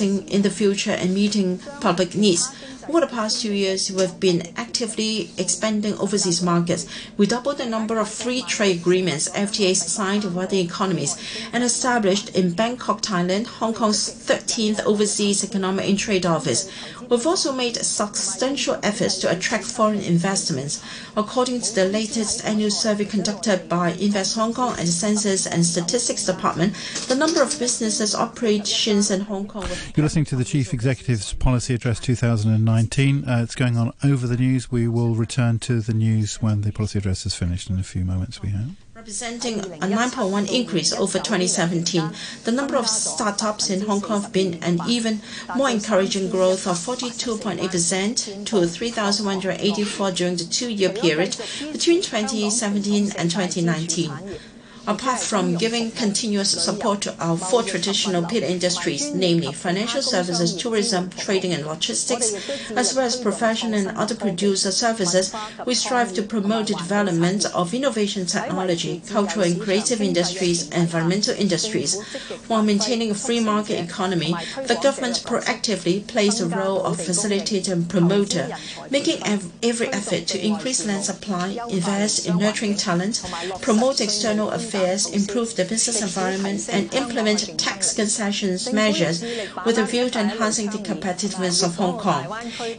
investing in the future and meeting public needs. Over the past two years, we've been actively expanding overseas markets. We doubled the number of free trade agreements, FTAs, signed with other economies and established in Bangkok, Thailand, Hong Kong's 13th overseas economic and trade office. We've also made substantial efforts to attract foreign investments. According to the latest annual survey conducted by Invest Hong Kong and the Census and Statistics Department, the number of businesses operations in Hong Kong. You're listening to the Chief Executive's Policy Address 2019. Uh, it's going on over the news. We will return to the news when the policy address is finished in a few moments. We have representing a 9.1 increase over 2017. The number of startups in Hong Kong have been an even more encouraging growth of 42.8% to 3,184 during the two-year period between 2017 and 2019. Apart from giving continuous support to our four traditional pillar industries, namely financial services, tourism, trading, and logistics, as well as professional and other producer services, we strive to promote the development of innovation technology, cultural and creative industries, and environmental industries. While maintaining a free market economy, the government proactively plays the role of facilitator and promoter, making every effort to increase land supply, invest in nurturing talent, promote external affairs, improve the business environment, and implement tax concessions measures with a view to enhancing the competitiveness of Hong Kong.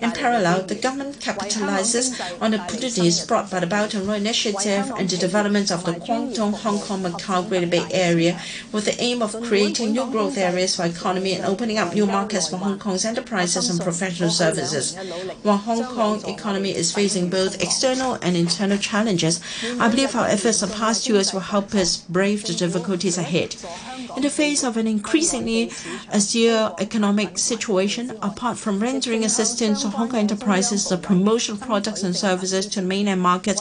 In parallel, the government capitalizes on the opportunities brought by the Belt and Road Initiative and the development of the Guangdong, Hong Kong, Macau Greater Bay Area with the aim of creating new growth areas for economy and opening up new markets for Hong Kong's enterprises and professional services. While Hong Kong economy is facing both external and internal challenges, I believe our efforts of past years will help us brave the difficulties ahead. In the face of an increasingly austere economic situation, apart from rendering assistance to Hong Kong enterprises, the promotion of products and services to mainland market,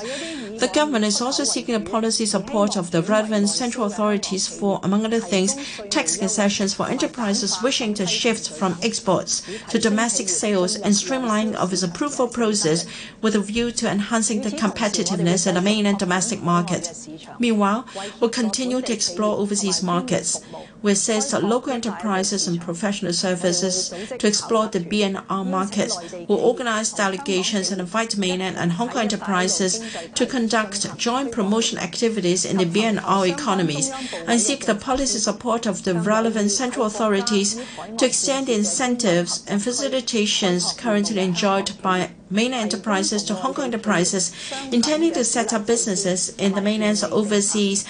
the government is also seeking the policy support of the relevant central authorities for, among other things, tax concessions for enterprises wishing to shift from exports to domestic sales and streamlining of its approval process with a view to enhancing the competitiveness in the mainland domestic market. Meanwhile, we'll continue to explore overseas markets. We assist local enterprises and professional services to explore the B&R markets. We'll organize delegations and invite mainland and Hong Kong enterprises to conduct joint promotion activities in the B&R economies and seek the policy support of the relevant central authorities to extend the incentives and facilitations currently enjoyed by mainland enterprises to Hong Kong enterprises intending to set up businesses in the mainland's overseas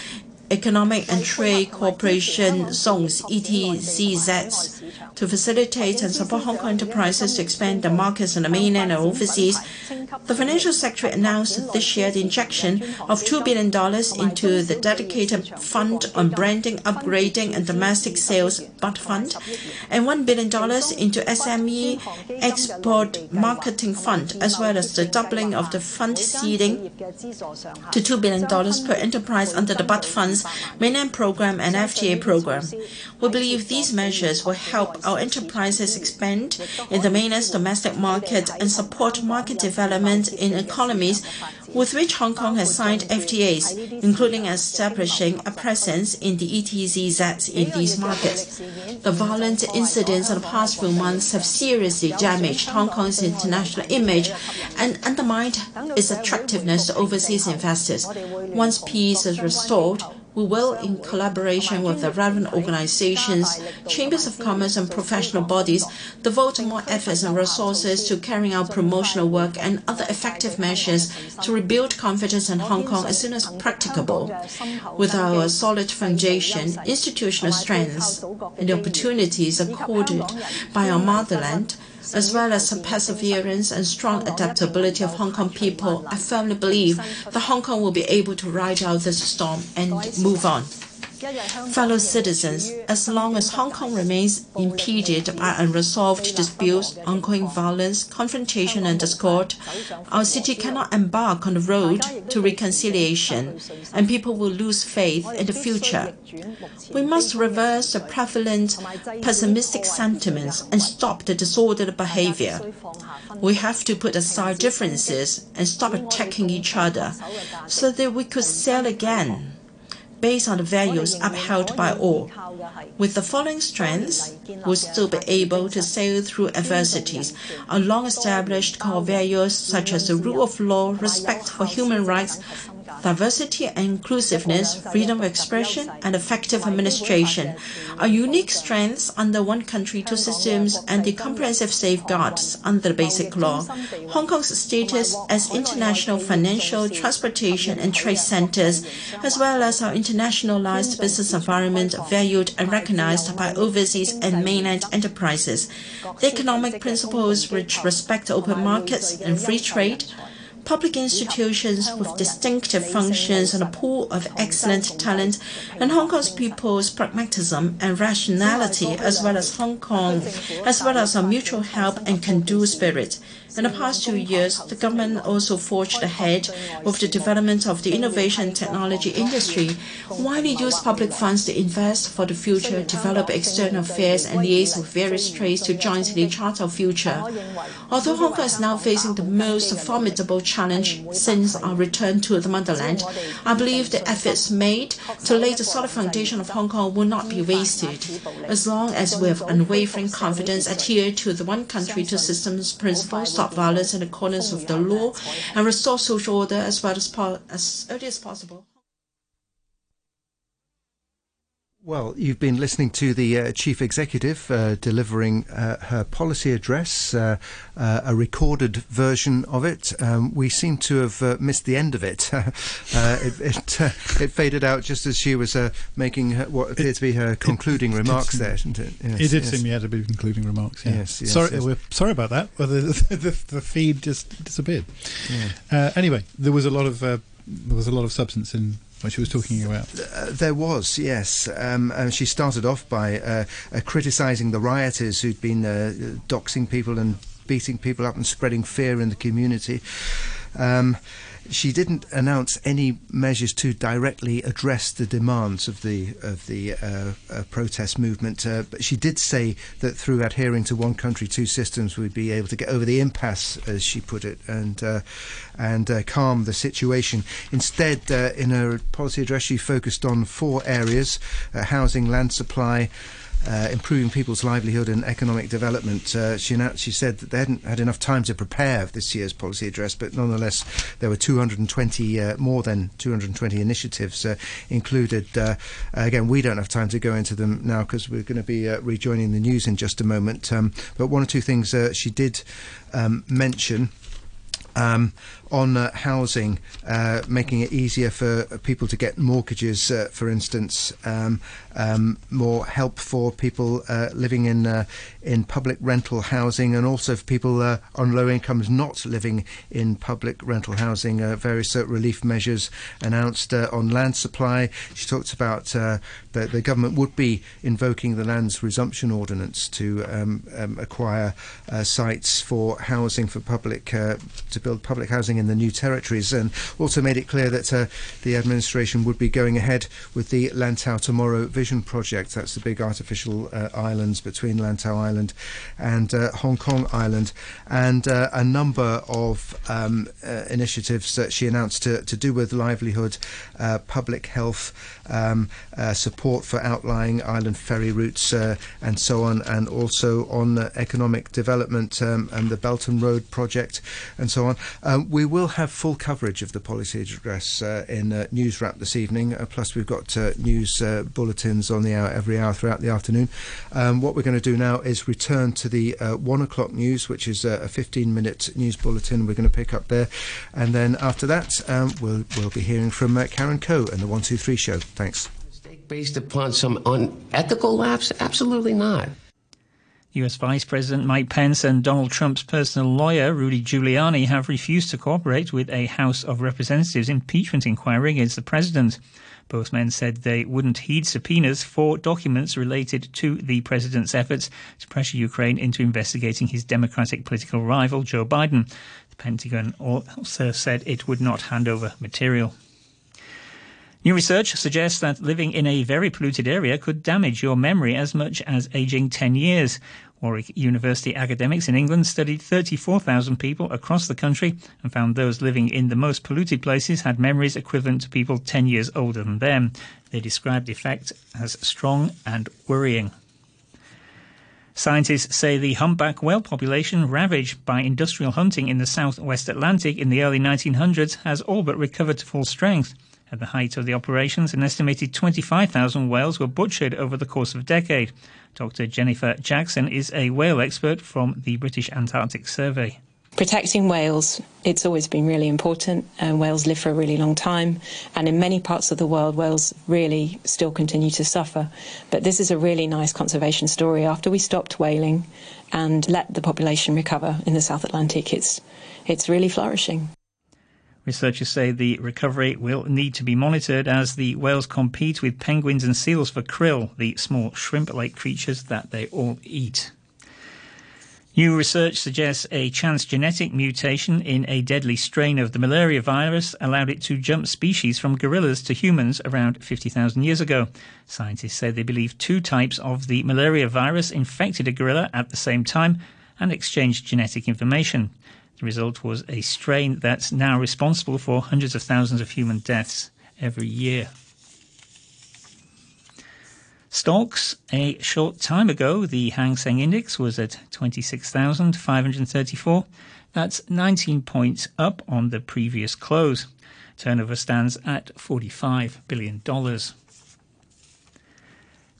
Economic and Trade Cooperation Zones (ETZs) to facilitate and support Hong Kong enterprises to expand their markets in the mainland and overseas. The financial sector announced this year the injection of $2 billion into the dedicated fund on branding, upgrading, and domestic sales (BUD Fund), and $1 billion into SME Export Marketing Fund, as well as the doubling of the fund seeding to $2 billion per enterprise under the BUD Fund's mainland program and FTA program. We believe these measures will help our enterprises expand in the mainland's domestic market and support market development in economies with which Hong Kong has signed FTAs, including establishing a presence in the ETZs in these markets. The violent incidents of the past few months have seriously damaged Hong Kong's international image and undermined its attractiveness to overseas investors. Once peace is restored, we will, in collaboration with the relevant organizations, chambers of commerce, and professional bodies, devote more efforts and resources to carrying out promotional work and other effective measures to rebuild confidence in Hong Kong as soon as practicable. With our solid foundation, institutional strengths, and the opportunities accorded by our motherland, as well as the perseverance and strong adaptability of Hong Kong people, I firmly believe that Hong Kong will be able to ride out this storm and move on. Fellow citizens, as long as Hong Kong remains impeded by unresolved disputes, ongoing violence, confrontation, and discord, our city cannot embark on the road to reconciliation, and people will lose faith in the future. We must reverse the prevalent pessimistic sentiments and stop the disordered behavior. We have to put aside differences and stop attacking each other so that we could sail again based on the values upheld by all. With the following strengths, we'll still be able to sail through adversities. Our long-established core values such as the rule of law, respect for human rights, diversity and inclusiveness, freedom of expression, and effective administration are unique strengths under one country, two systems, and the comprehensive safeguards under the Basic Law. Hong Kong's status as international financial, transportation, and trade centers, as well as our internationalized business environment valued and recognized by overseas and mainland enterprises. The economic principles which respect open markets and free trade, public institutions with distinctive functions and a pool of excellent talent, and Hong Kong's people's pragmatism and rationality, as well as Hong Kong, as well as our mutual help and can-do spirit. In the past two years, the government also forged ahead with the development of the innovation technology industry, widely used public funds to invest for the future, develop external affairs, and liaise with various trades to jointly chart our future. Although Hong Kong is now facing the most formidable challenge since our return to the motherland, I believe the efforts made to lay the solid foundation of Hong Kong will not be wasted. As long as we have unwavering confidence, adhere to the one country, two systems principles, stop violence in accordance with the law, and restore social order as, well as, as early as possible. Well, you've been listening to the uh, chief executive uh, delivering uh, her policy address, uh, uh, a recorded version of it. Um, we seem to have uh, missed the end of it. it it, it, faded out just as she was making her, what appeared to be her concluding it, remarks it there, didn't it? Yes, it did yes. seem you had to be concluding remarks. Yeah. Yes, yes, sorry, we're sorry about that. Well, the, the, the, feed just disappeared. Yeah. anyway, there was a lot of there was a lot of substance in what she was talking about? Uh, there was, yes. Um, and she started off by uh, uh, criticising the rioters who'd been uh, doxing people and beating people up and spreading fear in the community. Um, she didn't announce any measures to directly address the demands of the of the uh, uh, protest movement, uh, but she did say that through adhering to one country, two systems, we'd be able to get over the impasse, as she put it, and uh, and uh, calm the situation. Instead, uh, in her policy address, she focused on four areas: housing, land supply uh, improving people's livelihood and economic development. Uh, she, she said that they hadn't had enough time to prepare this year's policy address, but nonetheless, there were 220, uh, more than 220 initiatives uh, included. Uh, again, we don't have time to go into them now because we're going to be uh, rejoining the news in just a moment. Um, but one or two things she did um, mention. Um, on uh, housing, uh, making it easier for people to get mortgages, uh, for instance, um, um, more help for people uh, living in uh, in public rental housing, and also for people uh, on low incomes not living in public rental housing. various relief measures announced on land supply. She talked about that the government would be invoking the Lands Resumption Ordinance to um, um acquire sites for housing for public to build public housing in the new territories, and also made it clear that uh, the administration would be going ahead with the Lantau Tomorrow Vision project. That's the big artificial uh, islands between Lantau Island and uh, Hong Kong Island, and uh, a number of um, uh, initiatives that she announced to, to do with livelihood, public health, um, support for outlying island ferry routes, and so on, and also on economic development um, and the Belt and Road project, and so on. Um, we will have full coverage of the policy address uh, in uh, News Wrap this evening. Uh, plus, we've got uh, news uh, bulletins on the hour every hour throughout the afternoon. Um, what we're going to do now is return to the one o'clock news, which is a 15-minute news bulletin. We're going to pick up there, and then after that, um, we'll we'll be hearing from Karen Coe and the One Two Three Show. Thanks. Based upon some unethical lapse? Absolutely not. US Vice President Mike Pence and Donald Trump's personal lawyer, Rudy Giuliani, have refused to cooperate with a House of Representatives impeachment inquiry against the president. Both men said they wouldn't heed subpoenas for documents related to the president's efforts to pressure Ukraine into investigating his Democratic political rival, Joe Biden. The Pentagon also said it would not hand over material. New research suggests that living in a very polluted area could damage your memory as much as aging 10 years. Warwick University academics in England studied 34,000 people across the country and found those living in the most polluted places had memories equivalent to people 10 years older than them. They described the effect as strong and worrying. Scientists say the humpback whale population ravaged by industrial hunting in the southwest Atlantic in the early 1900s has all but recovered to full strength. At the height of the operations, an estimated 25,000 whales were butchered over the course of a decade. Dr. Jennifer Jackson is a whale expert from the British Antarctic Survey. Protecting whales, it's always been really important. Whales live for a really long time. And in many parts of the world, whales really still continue to suffer. But this is a really nice conservation story. After we stopped whaling and let the population recover in the South Atlantic, it's, it's really flourishing. Researchers say the recovery will need to be monitored as the whales compete with penguins and seals for krill, the small shrimp like creatures that they all eat. New research suggests a chance genetic mutation in a deadly strain of the malaria virus allowed it to jump species from gorillas to humans around 50,000 years ago. Scientists say they believe two types of the malaria virus infected a gorilla at the same time and exchanged genetic information. The result was a strain that's now responsible for hundreds of thousands of human deaths every year. Stocks, a short time ago, the Hang Seng Index was at 26,534. That's 19 points up on the previous close. Turnover stands at $45 billion.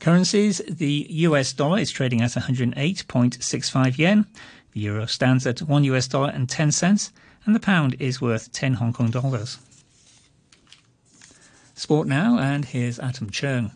Currencies, the US dollar is trading at 108.65 yen. The euro stands at 1 US dollar and 10 cents, and the pound is worth 10 Hong Kong dollars. Sport now, and here's Adam Cheung.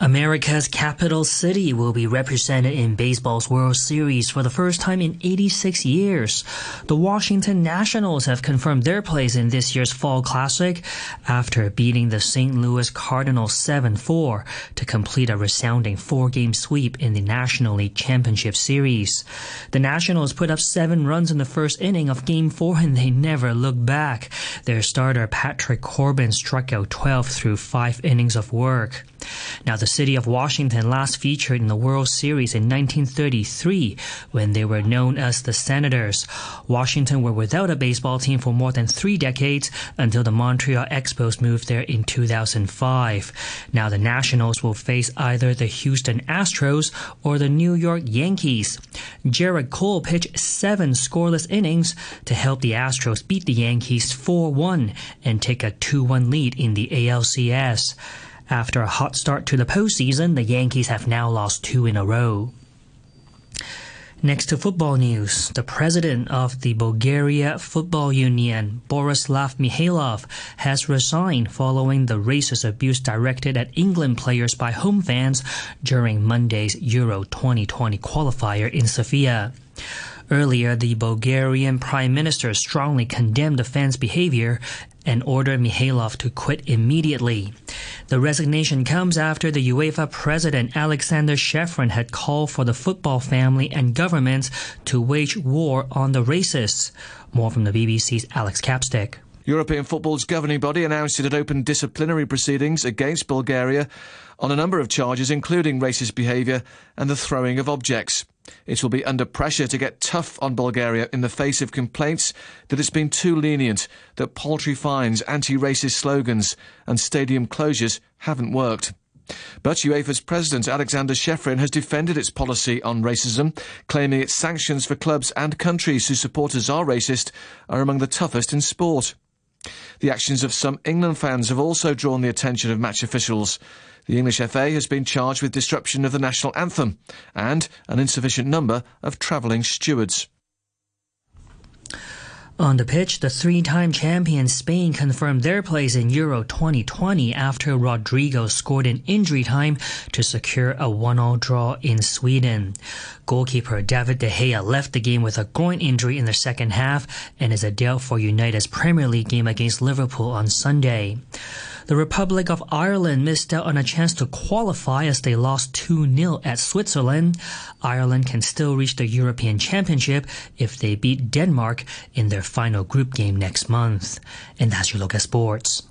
America's capital city will be represented in baseball's World Series for the first time in 86 years. The Washington Nationals have confirmed their place in this year's Fall Classic after beating the St. Louis Cardinals 7-4 to complete a resounding four-game sweep in the National League Championship Series. The Nationals put up seven runs in the first inning of Game 4 and they never looked back. Their starter Patrick Corbin struck out 12 through five innings of work. Now, the city of Washington last featured in the World Series in 1933 when they were known as the Senators. Washington were without a baseball team for more than three decades until the Montreal Expos moved there in 2005. Now, the Nationals will face either the Houston Astros or the New York Yankees. Gerrit Cole pitched seven scoreless innings to help the Astros beat the Yankees 4 1 and take a 2 1 lead in the ALCS. After a hot start to the postseason, the Yankees have now lost two in a row. Next to football news, the president of the Bulgaria Football Union, Borislav Mihailov, has resigned following the racist abuse directed at England players by home fans during Monday's Euro 2020 qualifier in Sofia. Earlier, the Bulgarian Prime Minister strongly condemned the fans' behavior and ordered Mihailov to quit immediately. The resignation comes after the UEFA president Alexander Ceferin had called for the football family and governments to wage war on the racists. More from the BBC's Alex Capstick. European football's governing body announced it had opened disciplinary proceedings against Bulgaria on a number of charges, including racist behaviour and the throwing of objects. It will be under pressure to get tough on Bulgaria in the face of complaints that it's been too lenient, that paltry fines, anti racist slogans, and stadium closures haven't worked. But UEFA's president Alexander Ceferin has defended its policy on racism, claiming its sanctions for clubs and countries whose supporters are racist are among the toughest in sport. The actions of some England fans have also drawn the attention of match officials. The English FA has been charged with disruption of the national anthem and an insufficient number of travelling stewards. On the pitch, the three-time champion Spain confirmed their place in Euro 2020 after Rodrigo scored in injury time to secure a one-all draw in Sweden. Goalkeeper David De Gea left the game with a groin injury in the second half and is a doubt for United's Premier League game against Liverpool on Sunday. The Republic of Ireland missed out on a chance to qualify as they lost 2-0 at Switzerland. Ireland can still reach the European Championship if they beat Denmark in their final group game next month. And that's your look at sports.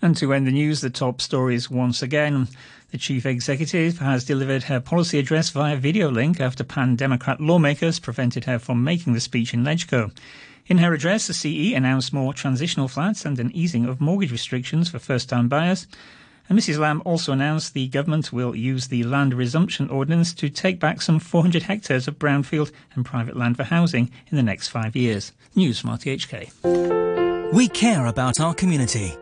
And to end the news, the top stories once again. The chief executive has delivered her policy address via video link after pan Democrat lawmakers prevented her from making the speech in Legco. In her address, the CE announced more transitional flats and an easing of mortgage restrictions for first time buyers. And Mrs. Lam also announced the government will use the land resumption ordinance to take back some 400 hectares of brownfield and private land for housing in the next five years. News from RTHK. We care about our community.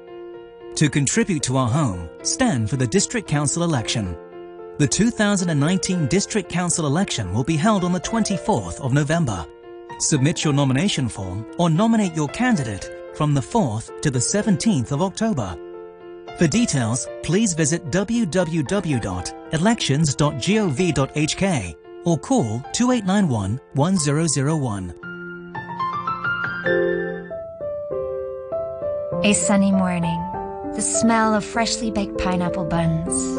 To contribute to our home, stand for the District Council election. The 2019 District Council election will be held on the 24th of November. Submit your nomination form or nominate your candidate from the 4th to the 17th of October. For details, please visit www.elections.gov.hk or call 2891 1001. A sunny morning the smell of freshly baked pineapple buns.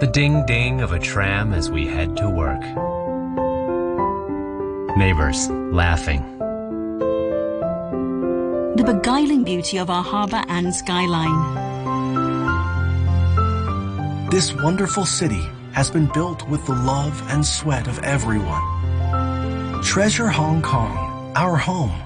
The ding ding of a tram as we head to work. Neighbors laughing. The beguiling beauty of our harbour and skyline. This wonderful city has been built with the love and sweat of everyone. Treasure Hong Kong, our home.